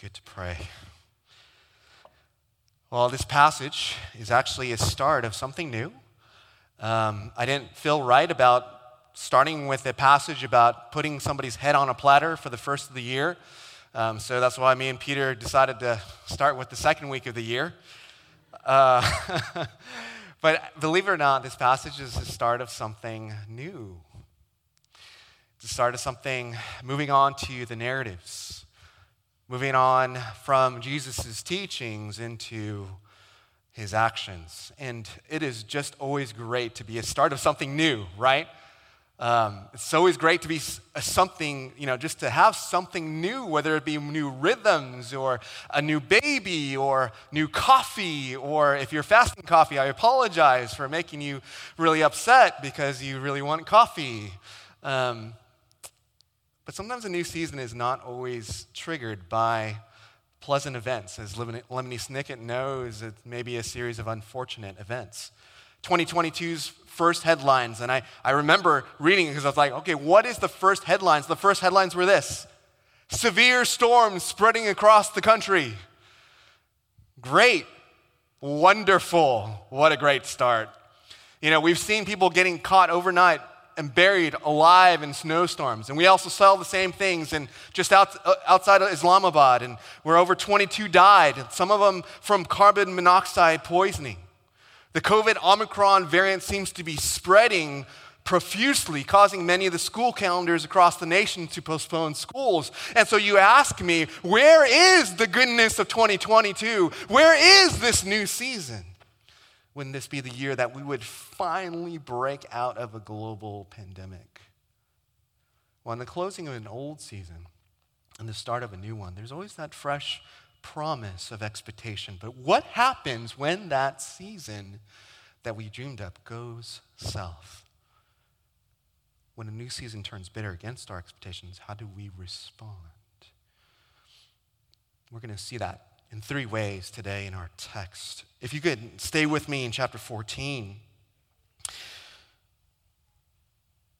good to pray. Well, this passage is actually a start of something new. Um, I didn't feel right about starting with a passage about putting somebody's head on a platter for the first of the year. Um, so that's why me and Peter decided to start with the second week of the year. Uh, but believe it or not, this passage is the start of something new. It's The start of something moving on to the narratives moving on from Jesus' teachings into his actions. And it is just always great to be a start of something new, right? Um, it's always great to be something, you know, just to have something new, whether it be new rhythms or a new baby or new coffee, or if you're fasting coffee, I apologize for making you really upset because you really want coffee. Um, but sometimes a new season is not always triggered by pleasant events. As Lemony Snicket knows, it may be a series of unfortunate events. 2022's first headlines, and I, I remember reading it because I was like, okay, what is the first headlines? The first headlines were this severe storms spreading across the country. Great, wonderful, what a great start. You know, we've seen people getting caught overnight and buried alive in snowstorms. And we also saw the same things in just out, outside of Islamabad, and where over 22 died, some of them from carbon monoxide poisoning. The COVID Omicron variant seems to be spreading profusely, causing many of the school calendars across the nation to postpone schools. And so you ask me, where is the goodness of 2022? Where is this new season? Wouldn't this be the year that we would finally break out of a global pandemic? Well, in the closing of an old season and the start of a new one, there's always that fresh promise of expectation. But what happens when that season that we dreamed up goes south? When a new season turns bitter against our expectations, how do we respond? We're going to see that in three ways today in our text. If you could stay with me in chapter 14.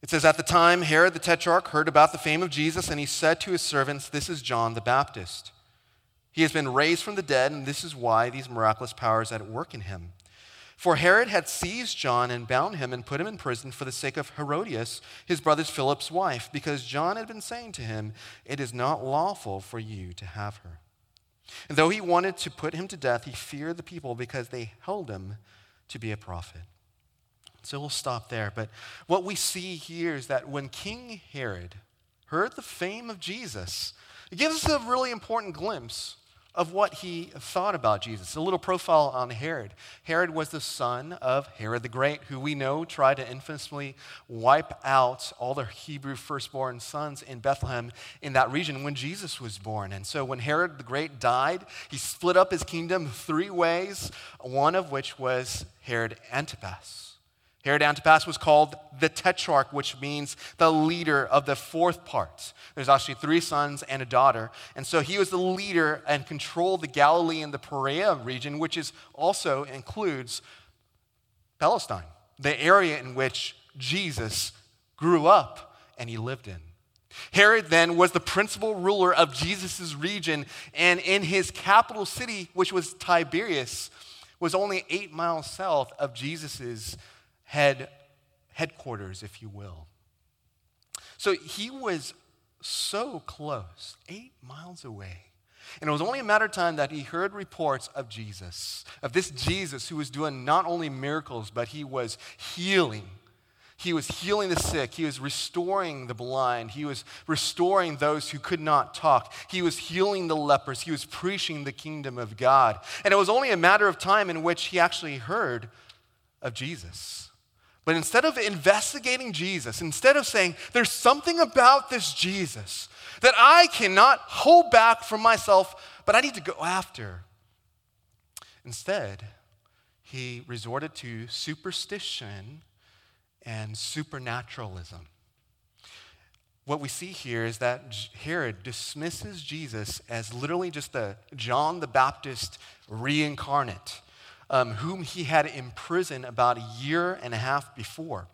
It says, At the time, Herod the Tetrarch heard about the fame of Jesus, and he said to his servants, This is John the Baptist. He has been raised from the dead, and this is why these miraculous powers are at work in him. For Herod had seized John and bound him and put him in prison for the sake of Herodias, his brother Philip's wife, because John had been saying to him, It is not lawful for you to have her. And though he wanted to put him to death, he feared the people because they held him to be a prophet. So we'll stop there. But what we see here is that when King Herod heard the fame of Jesus, it gives us a really important glimpse of what he thought about Jesus. A little profile on Herod. Herod was the son of Herod the Great, who we know tried to infamously wipe out all the Hebrew firstborn sons in Bethlehem in that region when Jesus was born. And so when Herod the Great died, he split up his kingdom three ways, one of which was Herod Antipas. Herod Antipas was called the Tetrarch, which means the leader of the fourth part. There's actually three sons and a daughter. And so he was the leader and controlled the Galilee and the Perea region, which is also includes Palestine, the area in which Jesus grew up and he lived in. Herod then was the principal ruler of Jesus' region, and in his capital city, which was Tiberias, was only eight miles south of Jesus' head headquarters, if you will. So he was so close, eight miles away. And it was only a matter of time that he heard reports of Jesus, of this Jesus who was doing not only miracles, but he was healing. He was healing the sick. He was restoring the blind. He was restoring those who could not talk. He was healing the lepers. He was preaching the kingdom of God. And it was only a matter of time in which he actually heard of Jesus. But instead of investigating Jesus, instead of saying, there's something about this Jesus that I cannot hold back from myself, but I need to go after, instead, he resorted to superstition and supernaturalism. What we see here is that Herod dismisses Jesus as literally just a John the Baptist reincarnate um, whom he had imprisoned about a year and a half before.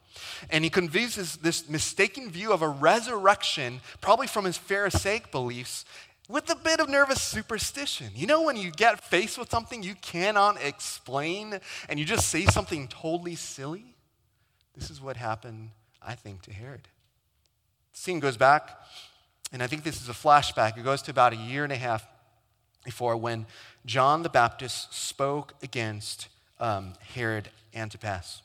And he conveys this mistaken view of a resurrection, probably from his Pharisaic beliefs, with a bit of nervous superstition. You know, when you get faced with something you cannot explain and you just say something totally silly? This is what happened, I think, to Herod. The scene goes back, and I think this is a flashback. It goes to about a year and a half before when John the Baptist spoke against um, Herod Antipas.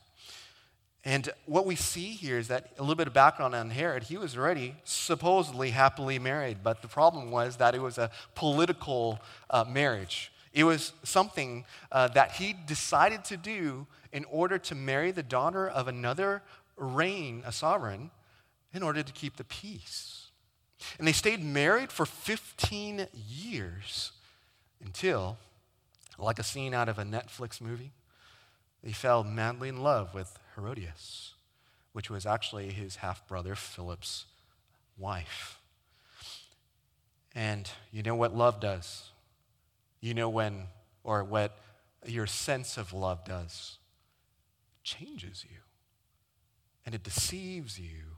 And what we see here is that a little bit of background on Herod, he was already supposedly happily married, but the problem was that it was a political uh, marriage. It was something uh, that he decided to do in order to marry the daughter of another reign, a sovereign, in order to keep the peace. And they stayed married for 15 years until, like a scene out of a Netflix movie, he fell madly in love with Herodias, which was actually his half brother Philip's wife. And you know what love does? You know when, or what your sense of love does? It changes you. And it deceives you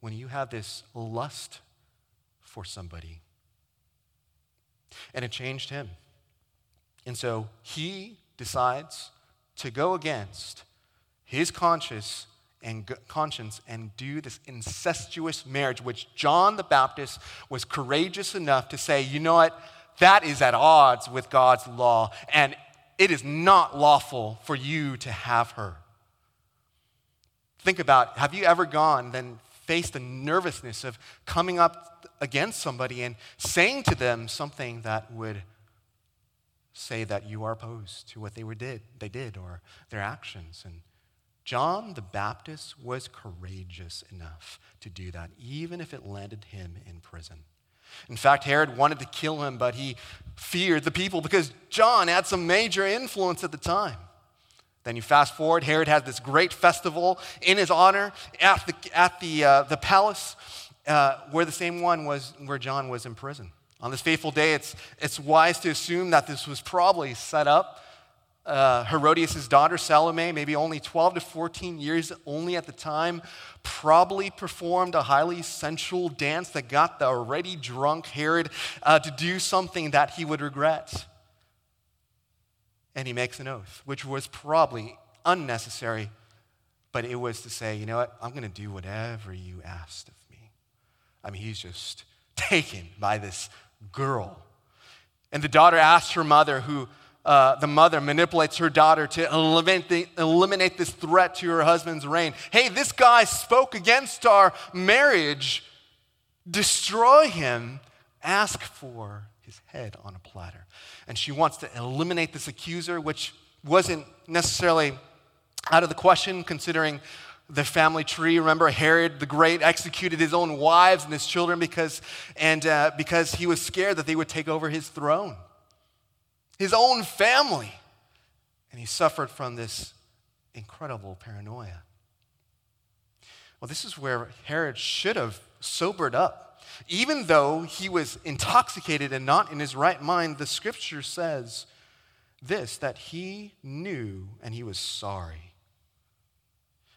when you have this lust for somebody. And it changed him. And so he decides to go against his conscience and conscience and do this incestuous marriage, which John the Baptist was courageous enough to say, you know what, that is at odds with God's law, and it is not lawful for you to have her. Think about have you ever gone, then faced the nervousness of coming up against somebody and saying to them something that would say that you are opposed to what they were did they did or their actions and John the Baptist was courageous enough to do that, even if it landed him in prison. In fact, Herod wanted to kill him, but he feared the people because John had some major influence at the time. Then you fast forward, Herod has this great festival in his honor at the, at the, uh, the palace uh, where the same one was where John was in prison. On this fateful day, it's, it's wise to assume that this was probably set up uh, Herodias' daughter Salome, maybe only 12 to 14 years only at the time, probably performed a highly sensual dance that got the already drunk Herod uh, to do something that he would regret. And he makes an oath, which was probably unnecessary, but it was to say, you know what, I'm going to do whatever you asked of. I mean, he's just taken by this girl. And the daughter asks her mother, who uh, the mother manipulates her daughter to eliminate, the, eliminate this threat to her husband's reign. Hey, this guy spoke against our marriage. Destroy him. Ask for his head on a platter. And she wants to eliminate this accuser, which wasn't necessarily out of the question considering the family tree. Remember, Herod the Great executed his own wives and his children because, and, uh, because he was scared that they would take over his throne his own family. And he suffered from this incredible paranoia. Well, this is where Herod should have sobered up. Even though he was intoxicated and not in his right mind, the scripture says this that he knew and he was sorry.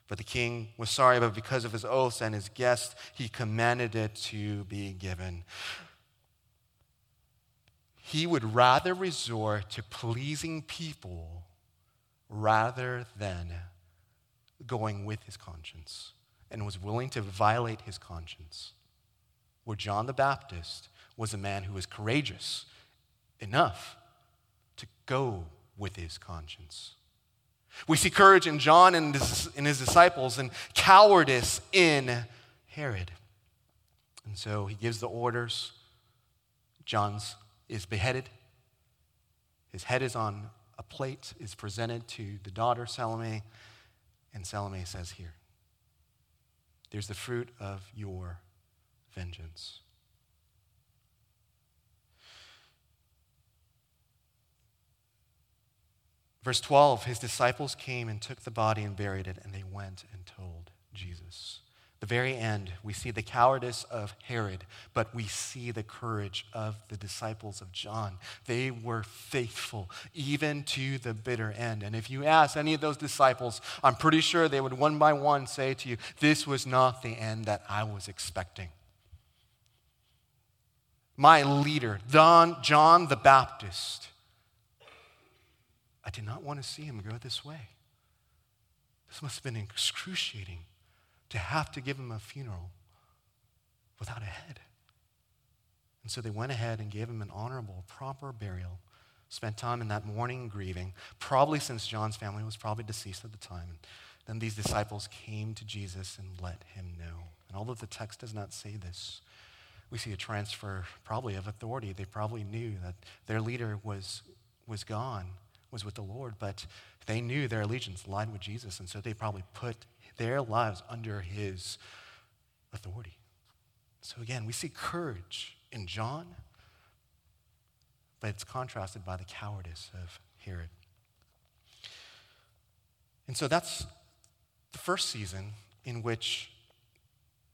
But the king was sorry, but because of his oaths and his guests, he commanded it to be given he would rather resort to pleasing people rather than going with his conscience and was willing to violate his conscience. Where John the Baptist was a man who was courageous enough to go with his conscience. We see courage in John and his, in his disciples and cowardice in Herod. And so he gives the orders. John's is beheaded. His head is on a plate, is presented to the daughter, Salome, and Salome says, Here, there's the fruit of your vengeance. Verse 12 His disciples came and took the body and buried it, and they went and told Jesus the very end, we see the cowardice of Herod, but we see the courage of the disciples of John. They were faithful even to the bitter end. And if you ask any of those disciples, I'm pretty sure they would one by one say to you, This was not the end that I was expecting. my leader, Don, John the Baptist. I did not want to see him go this way. This must have been excruciating to have to give him a funeral without a head. And so they went ahead and gave him an honorable, proper burial, spent time in that mourning grieving, probably since John's family was probably deceased at the time. Then these disciples came to Jesus and let him know. And although the text does not say this, we see a transfer probably of authority. They probably knew that their leader was, was gone, was with the Lord, but they knew their allegiance lined with Jesus, and so they probably put their lives under his authority. So again, we see courage in John, but it's contrasted by the cowardice of Herod. And so that's the first season in which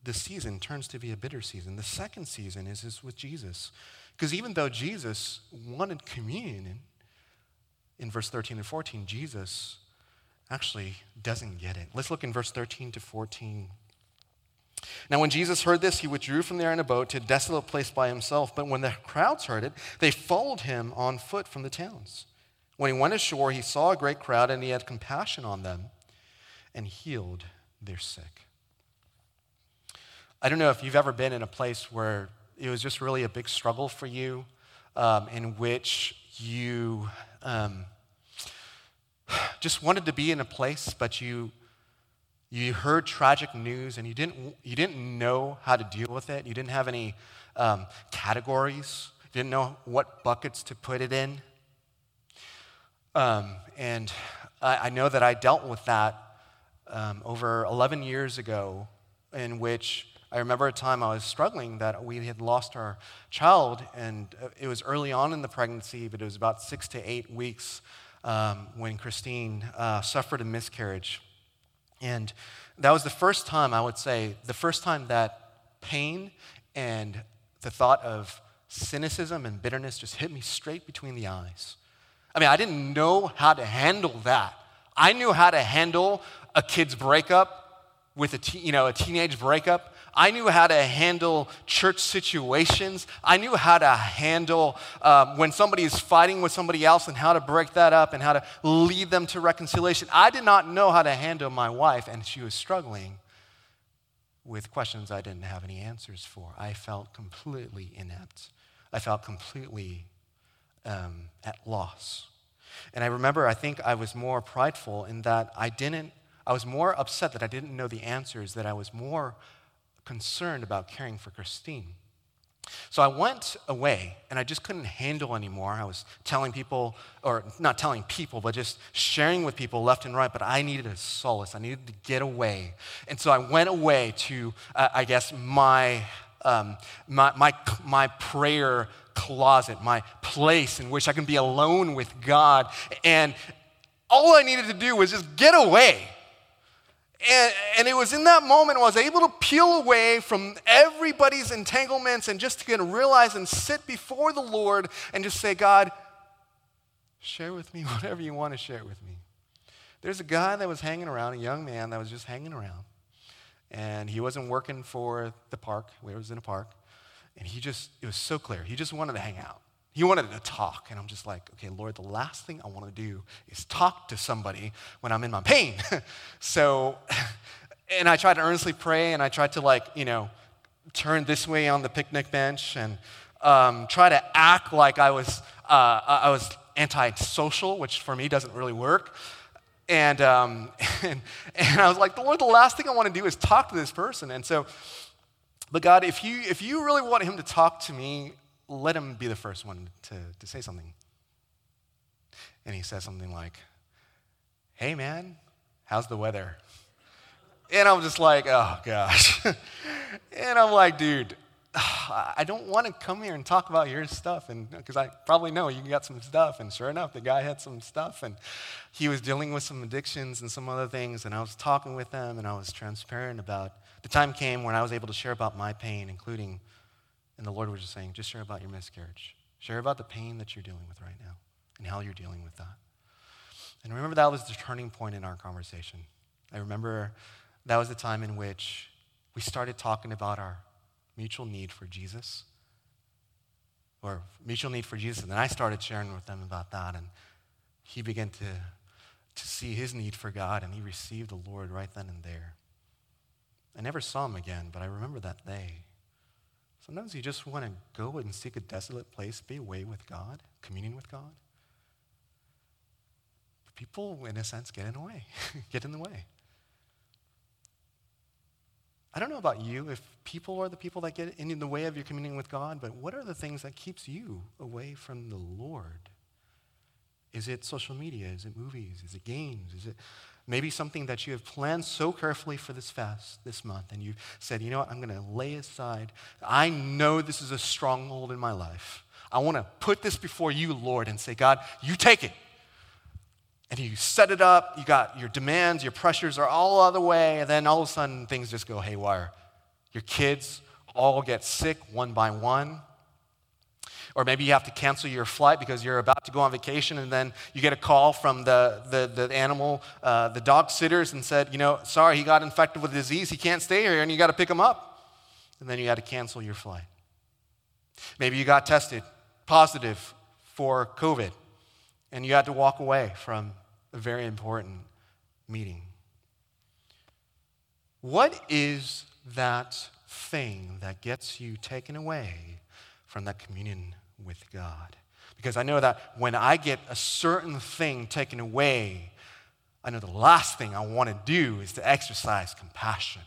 the season turns to be a bitter season. The second season is, is with Jesus. Because even though Jesus wanted communion in, verse 13 and 14, Jesus actually doesn't get it. Let's look in verse 13 to 14. Now, when Jesus heard this, he withdrew from there in a boat to a desolate place by himself. But when the crowds heard it, they followed him on foot from the towns. When he went ashore, he saw a great crowd, and he had compassion on them and healed their sick. I don't know if you've ever been in a place where it was just really a big struggle for you, um, in which you um, just wanted to be in a place, but you you heard tragic news and you didn't you didn't know how to deal with it. You didn't have any um, categories. You didn't know what buckets to put it in. Um, and I, I, know that I dealt with that um, over 11 years ago, in which I remember a time I was struggling that we had lost our child, and it was early on in the pregnancy, but it was about six to eight weeks um, when Christine uh, suffered a miscarriage. And that was the first time, I would say, the first time that pain and the thought of cynicism and bitterness just hit me straight between the eyes. I mean, I didn't know how to handle that. I knew how to handle a kid's breakup with a, te- you know, a teenage breakup, I knew how to handle church situations. I knew how to handle um, when somebody is fighting with somebody else and how to break that up and how to lead them to reconciliation. I did not know how to handle my wife, and she was struggling with questions I didn't have any answers for. I felt completely inept. I felt completely um, at loss. And I remember, I think I was more prideful in that I didn't, I was more upset that I didn't know the answers, that I was more concerned about caring for Christine. So I went away and I just couldn't handle anymore. I was telling people, or not telling people, but just sharing with people left and right. But I needed a solace. I needed to get away. And so I went away to, uh, I guess, my, um, my, my, my prayer closet, my place in which I can be alone with God. And all I needed to do was just get away. And, and, it was in that moment I was able to peel away from everybody's entanglements and just to kind of realize and sit before the Lord and just say, God, share with me whatever you want to share with me. There's a guy that was hanging around, a young man that was just hanging around. And he wasn't working for the park, we was in a park. And he just, it was so clear. He just wanted to hang out. He wanted to talk. And I'm just like, okay, Lord, the last thing I want to do is talk to somebody when I'm in my pain. so, and I tried to earnestly pray and I tried to, like, you know, turn this way on the picnic bench and um, try to act like I was, uh, I was antisocial, which for me doesn't really work. And, um, and, and I was like, Lord, the last thing I want to do is talk to this person. And so, but God, if you, if you really want him to talk to me, let him be the first one to, to say something. And he says something like, Hey, man, how's the weather? And I'm just like, Oh, gosh. and I'm like, Dude, I don't want to come here and talk about your stuff, and because I probably know you got some stuff. And sure enough, the guy had some stuff, and he was dealing with some addictions and some other things. And I was talking with him, and I was transparent about. The time came when I was able to share about my pain, including and the Lord was just saying, just share about your miscarriage. Share about the pain that you're dealing with right now and how you're dealing with that. And remember, that was the turning point in our conversation. I remember that was the time in which we started talking about our mutual need for Jesus or mutual need for Jesus. And then I started sharing with them about that. And he began to, to see his need for God, and he received the Lord right then and there. I never saw him again, but I remember that day. Sometimes you just want to go and seek a desolate place, be away with God, communing with God. But people, in a sense, get in the way, get in the way. I don't know about you, if people are the people that get in the way of your communing with God, but what are the things that keeps you away from the Lord? Is it social media? Is it movies? Is it games? Is it maybe something that you have planned so carefully for this fast this month and you've said, you know what, I'm going to lay aside. I know this is a stronghold in my life. I want to put this before you, Lord, and say, God, you take it and you set it up, you got your demands, your pressures are all out of the way, and then all of a sudden things just go haywire. Your kids all get sick one by one. Or maybe you have to cancel your flight because you're about to go on vacation, and then you get a call from the, the, the animal, uh, the dog sitters, and said, you know, sorry, he got infected with disease, he can't stay here, and you got to pick him up. And then you had to cancel your flight. Maybe you got tested positive for COVID, and you had to walk away from a very important meeting. What is that thing that gets you taken away from that communion with God? Because I know that when I get a certain thing taken away, I know the last thing I want to do is to exercise compassion.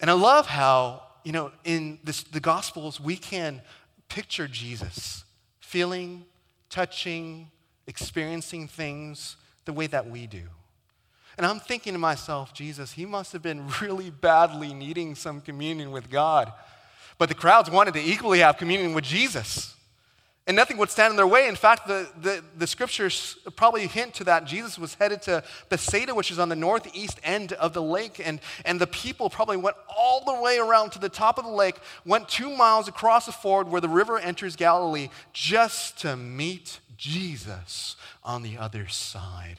And I love how, you know, in this, the Gospels, we can picture Jesus feeling, touching, experiencing things the way that we do. And I'm thinking to myself, Jesus, he must have been really badly needing some communion with God. But the crowds wanted to equally have communion with Jesus. And nothing would stand in their way. In fact, the, the, the, scriptures probably hint to that. Jesus was headed to Bethsaida, which is on the northeast end of the lake. And, and the people probably went all the way around to the top of the lake, went two miles across the ford where the river enters Galilee, just to meet Jesus on the other side.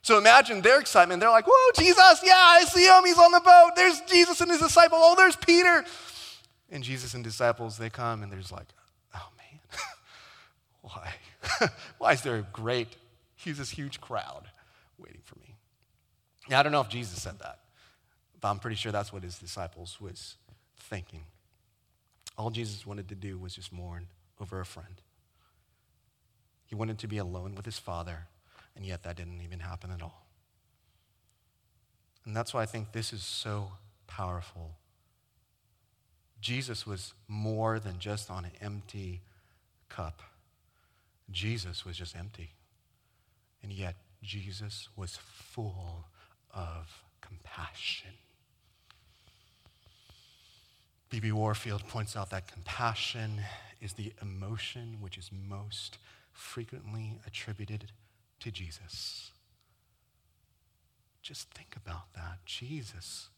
So imagine their excitement. They're like, Whoa, Jesus, yeah, I see him. He's on the boat. There's Jesus and his disciple. Oh, there's Peter. And Jesus and disciples, they come and there's like, Oh, man, why? why is there a great, he's this huge crowd waiting for me? Now, I don't know if Jesus said that, but I'm pretty sure that's what his disciples was thinking. All Jesus wanted to do was just mourn over a friend. He wanted to be alone with his father, and yet that didn't even happen at all. And that's why I think this is so powerful. Jesus was more than just on an empty cup. Jesus was just empty. And yet, Jesus was full of compassion. B.B. Warfield points out that compassion is the emotion which is most frequently attributed to Jesus. Just think about that. Jesus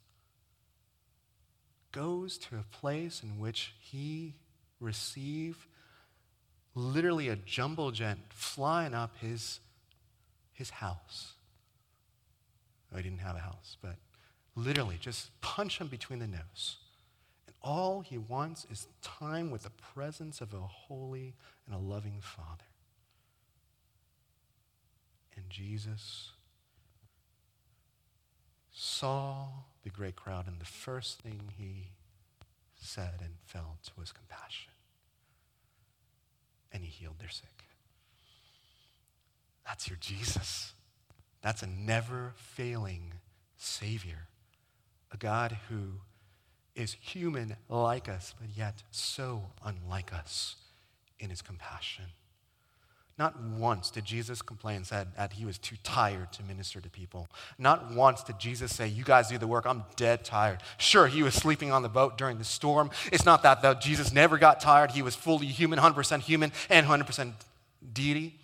goes to a place in which he received literally a jumbo jet flying up his, his house. Oh, he didn't have a house, but literally just punch him between the nose. And all he wants is time with the presence of a holy and a loving Father. And Jesus saw the great crowd, and the first thing he said and felt was compassion. And he healed their sick. That's your Jesus. That's a never failing Savior, a God who is human like us, but yet so unlike us in his compassion. Not once did Jesus complain said that he was too tired to minister to people. Not once did Jesus say, You guys do the work, I'm dead tired. Sure, he was sleeping on the boat during the storm. It's not that though. Jesus never got tired. He was fully human, 100% human, and 100% deity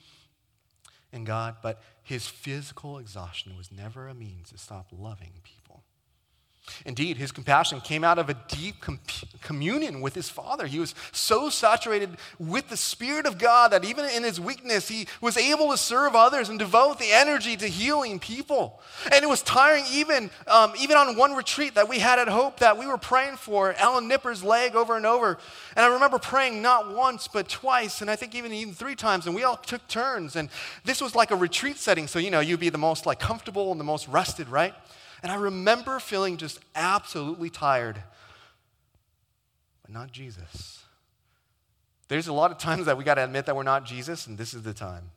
in God. But his physical exhaustion was never a means to stop loving people. Indeed, his compassion came out of a deep com- communion with his Father. He was so saturated with the Spirit of God that even in his weakness, he was able to serve others and devote the energy to healing people. And it was tiring, even, um, even on one retreat that we had at Hope that we were praying for Alan Nipper's leg over and over. And I remember praying not once, but twice, and I think even, even three times. And we all took turns. And this was like a retreat setting, so you know, you'd be the most like comfortable and the most rested, right? And I remember feeling just absolutely tired, but not Jesus. There's a lot of times that we got to admit that we're not Jesus, and this is the time.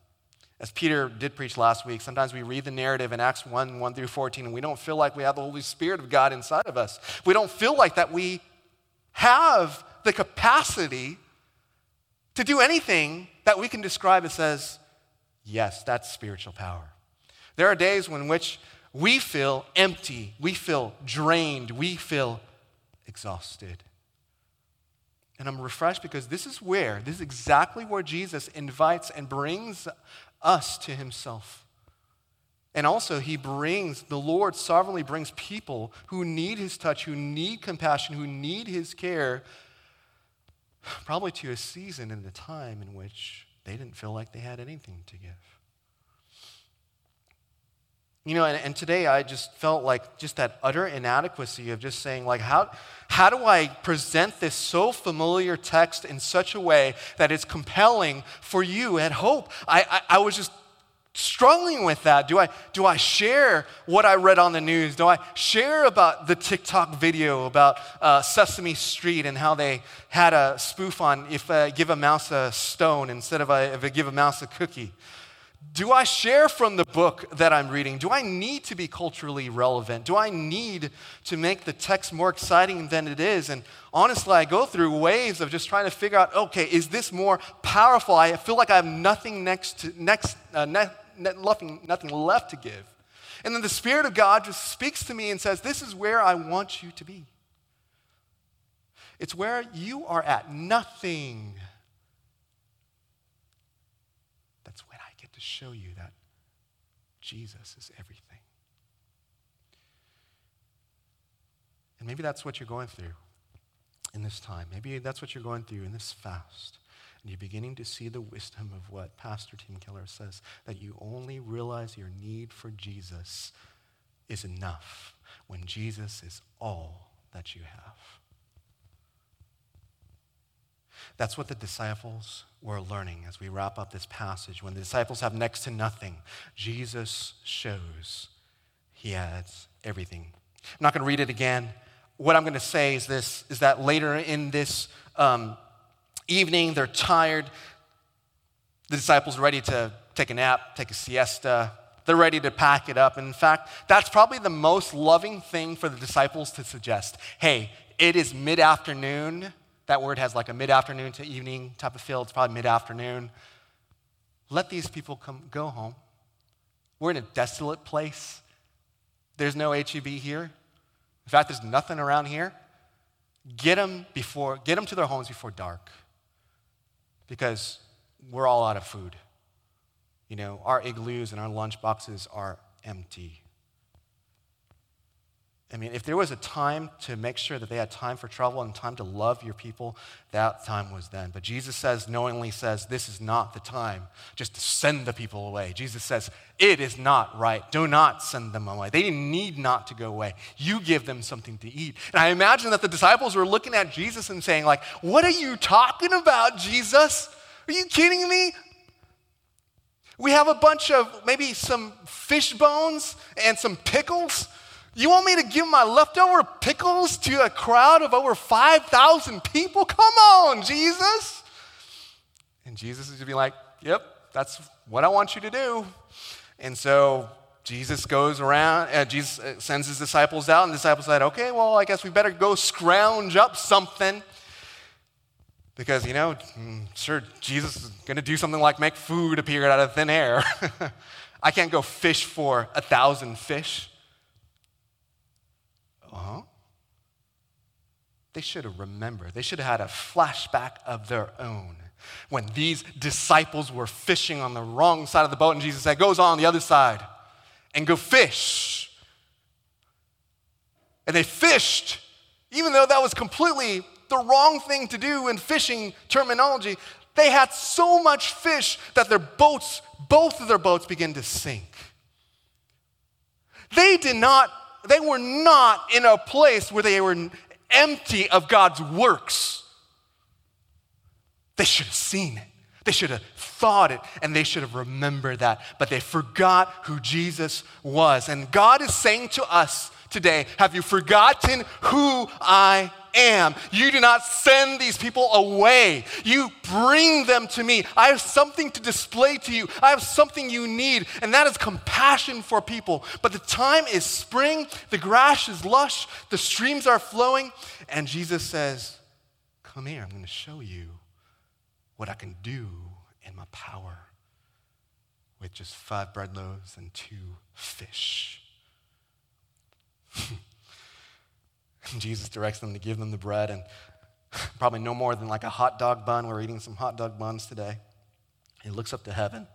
As Peter did preach last week, sometimes we read the narrative in Acts 1 1 through 14, and we don't feel like we have the Holy Spirit of God inside of us. We don't feel like that we have the capacity to do anything that we can describe as says, yes, that's spiritual power. There are days when which we feel empty, we feel drained, we feel exhausted. And I'm refreshed because this is where, this is exactly where Jesus invites and brings us to himself. And also, he brings, the Lord sovereignly brings people who need his touch, who need compassion, who need his care, probably to a season and a time in which they didn't feel like they had anything to give. You know, and, and, today I just felt like just that utter inadequacy of just saying, like, how, how do I present this so familiar text in such a way that it's compelling for you at Hope? I, I, I was just struggling with that. Do I, do I share what I read on the news? Do I share about the TikTok video about uh, Sesame Street and how they had a spoof on if I give a mouse a stone instead of a, if I give a mouse a cookie? Do I share from the book that I'm reading? Do I need to be culturally relevant? Do I need to make the text more exciting than it is? And honestly, I go through waves of just trying to figure out okay, is this more powerful? I feel like I have nothing, next to, next, uh, ne- ne- nothing, nothing left to give. And then the Spirit of God just speaks to me and says, This is where I want you to be. It's where you are at nothing. To show you that Jesus is everything. And maybe that's what you're going through in this time. Maybe that's what you're going through in this fast. And you're beginning to see the wisdom of what Pastor Tim Keller says that you only realize your need for Jesus is enough when Jesus is all that you have. That's what the disciples were learning as we wrap up this passage. When the disciples have next to nothing, Jesus shows he has everything. I'm not going to read it again. What I'm going to say is this is that later in this um, evening, they're tired. The disciples are ready to take a nap, take a siesta. They're ready to pack it up. In fact, that's probably the most loving thing for the disciples to suggest. Hey, it is mid afternoon that word has like a mid afternoon to evening type of feel. It's probably mid afternoon. Let these people come, go home. We're in a desolate place. There's no HEB here. In fact, there's nothing around here. Get them before, get them to their homes before dark, because we're all out of food. You know, our igloos and our lunch boxes are empty. I mean, if there was a time to make sure that they had time for trouble and time to love your people, that time was then. But Jesus says, knowingly says, this is not the time just to send the people away. Jesus says, it is not right. Do not send them away. They need not to go away. You give them something to eat. And I imagine that the disciples were looking at Jesus and saying, like, what are you talking about, Jesus? Are you kidding me? We have a bunch of maybe some fish bones and some pickles. You want me to give my leftover pickles to a crowd of over 5,000 people? Come on, Jesus. And Jesus is to be like, Yep, that's what I want you to do. And so Jesus goes around, uh, Jesus uh, sends his disciples out, and the disciples said, Okay, well, I guess we better go scrounge up something. Because, you know, mm, sure, Jesus is going to do something like make food appear out of thin air. I can't go fish for a thousand fish. They should have remembered. They should have had a flashback of their own when these disciples were fishing on the wrong side of the boat, and Jesus said, Goes on the other side and go fish. And they fished, even though that was completely the wrong thing to do in fishing terminology. They had so much fish that their boats, both of their boats, began to sink. They did not, they were not in a place where they were empty of God's works. They should have seen it. They should have thought it and they should have remembered that, but they forgot who Jesus was. And God is saying to us today, Have you forgotten who I am. You do not send these people away. You bring them to me. I have something to display to you. I have something you need, and that is compassion for people. But the time is spring, the grass is lush, the streams are flowing, and Jesus says, Come here, I'm going to show you what I can do in my power with just five bread loaves and two fish. And Jesus directs them to give them the bread and probably no more than like a hot dog bun. We're eating some hot dog buns today. He looks up to heaven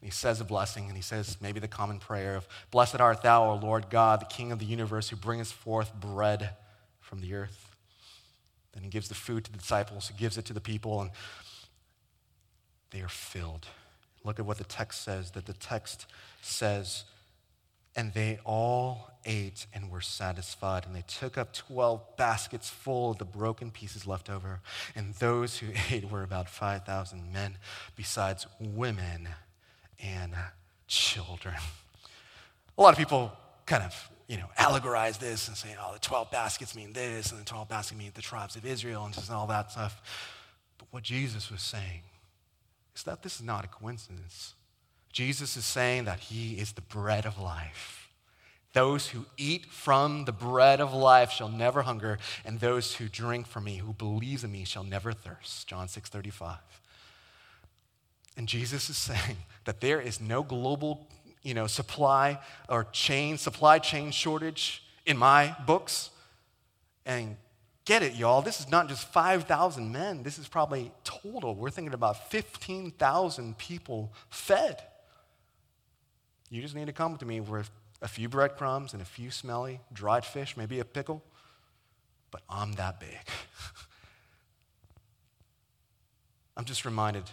and he says a blessing and he says maybe the common prayer of Blessed art thou, O Lord God, the King of the universe, who bringest forth bread from the earth. Then he gives the food to the disciples, he gives it to the people, and they are filled. Look at what the text says that the text says, and they all ate and were satisfied. And they took up 12 baskets full of the broken pieces left over. And those who ate were about 5,000 men, besides women and children. A lot of people kind of, you know, allegorize this and say, oh, the 12 baskets mean this, and the 12 baskets mean the tribes of Israel, and just all that stuff. But what Jesus was saying is that this is not a coincidence. Jesus is saying that he is the bread of life. Those who eat from the bread of life shall never hunger, and those who drink from me, who believes in me, shall never thirst. John 6 35. And Jesus is saying that there is no global you know, supply or chain, supply chain shortage in my books. And get it, y'all, this is not just 5,000 men. This is probably total. We're thinking about 15,000 people fed. You just need to come to me with a few breadcrumbs and a few smelly dried fish, maybe a pickle, but I'm that big. I'm just reminded,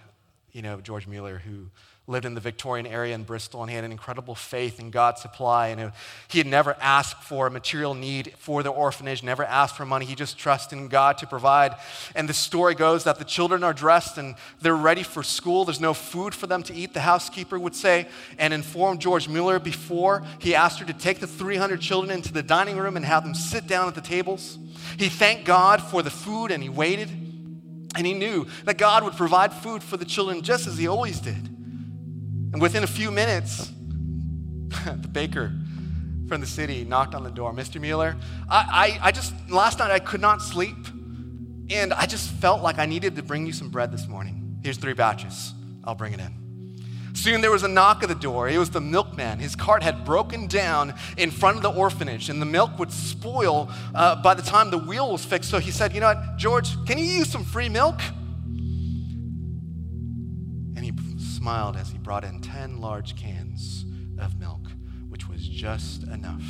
you know, George Mueller, who lived in the Victorian area in Bristol, and he had an incredible faith in God's supply. And uh, he had never asked for a material need for the orphanage, never asked for money. He just trusted in God to provide. And the story goes that the children are dressed and they're ready for school. There's no food for them to eat, the housekeeper would say, and informed George Mueller before he asked her to take the 300 children into the dining room and have them sit down at the tables. He thanked God for the food and he waited. And he knew that God would provide food for the children just as he always did. And within a few minutes, the baker from the city knocked on the door. Mr. Mueller, I, I, I just, last night I could not sleep. And I just felt like I needed to bring you some bread this morning. Here's three batches. I'll bring it in. Soon there was a knock at the door. It was the milkman. His cart had broken down in front of the orphanage, and the milk would spoil uh, by the time the wheel was fixed. So he said, You know what, George, can you use some free milk? And he smiled as he brought in 10 large cans of milk, which was just enough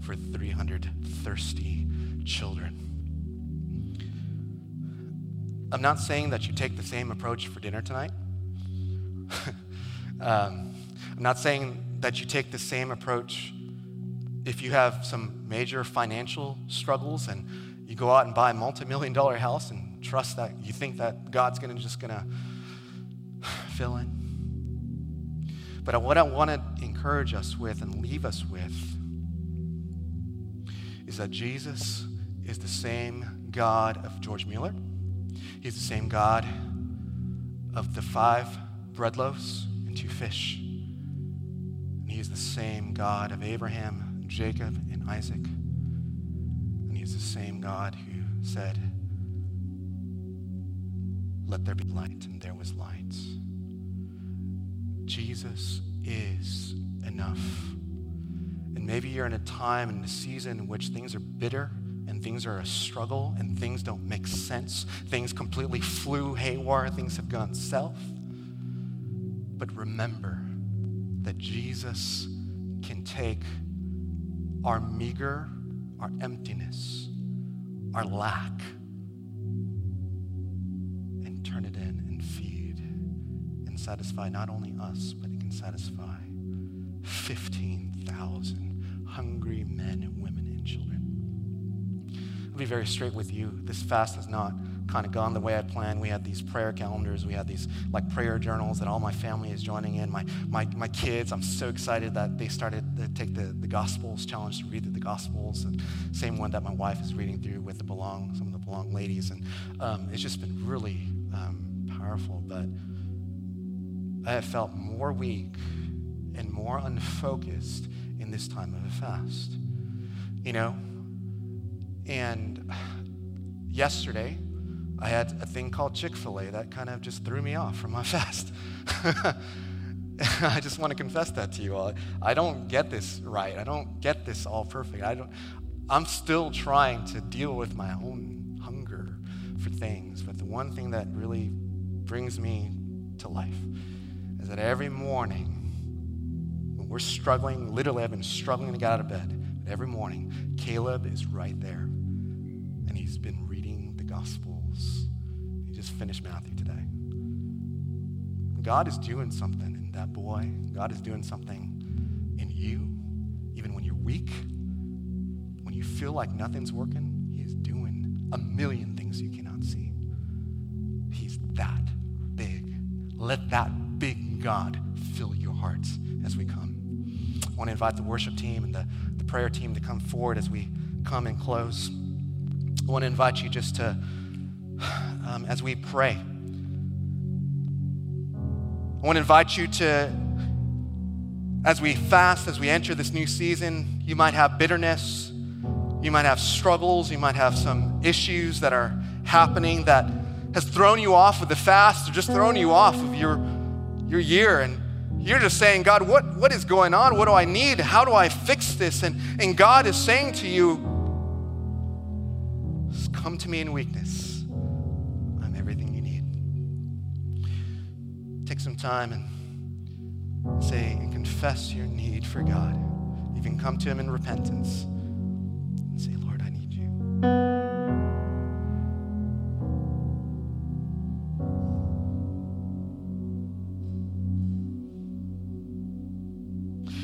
for 300 thirsty children. I'm not saying that you take the same approach for dinner tonight. um, I'm not saying that you take the same approach if you have some major financial struggles and you go out and buy a multi-million dollar house and trust that you think that God's gonna just gonna fill in. But what I want to encourage us with and leave us with is that Jesus is the same God of George Mueller. He's the same God of the five bread loaves two fish. And He is the same God of Abraham, Jacob, and Isaac. And He is the same God who said, Let there be light, and there was light. Jesus is enough. And maybe you're in a time and a season in which things are bitter and things are a struggle and things don't make sense. Things completely flew haywire, things have gone south. But remember that Jesus can take our meager, our emptiness, our lack, and turn it in and feed and satisfy not only us, but it can satisfy 15,000 hungry men and women and children. I'll be very straight with you. This fast is not kind of gone the way I planned. We had these prayer calendars, we had these like prayer journals that all my family is joining in. My, my, my kids, I'm so excited that they started to take the, the Gospels challenge to read through the Gospels. And same one that my wife is reading through with the Belong, some of the Belong ladies. And um, it's just been really um, powerful. But I have felt more weak and more unfocused in this time of a fast. You know? And yesterday, I had a thing called Chick fil A that kind of just threw me off from my fast. I just want to confess that to you all. I don't get this right. I don't get this all perfect. I don't, I'm still trying to deal with my own hunger for things. But the one thing that really brings me to life is that every morning, when we're struggling, literally, I've been struggling to get out of bed, but every morning, Caleb is right there. And he's been reading the gospel just Matthew today. God is doing something in that boy. God is doing something in you, even when you're weak, when you feel like nothing's working. He is doing a million things you cannot see. He's that big. Let that big God fill your hearts as we come. I want to invite the worship team and the, the prayer team to come forward as we come and close. I want to invite you just to um, as we pray. I want to invite you to, as we fast, as we enter this new season, you might have bitterness, you might have struggles, you might have some issues that are happening that has thrown you off of the fast or just thrown you off of your, your year. And you're just saying, God, what, what is going on? What do I need? How do I fix this? And, and God is saying to you, come to me in weakness. some time and say and confess your need for God. You can come to Him in repentance and say, Lord, I need you.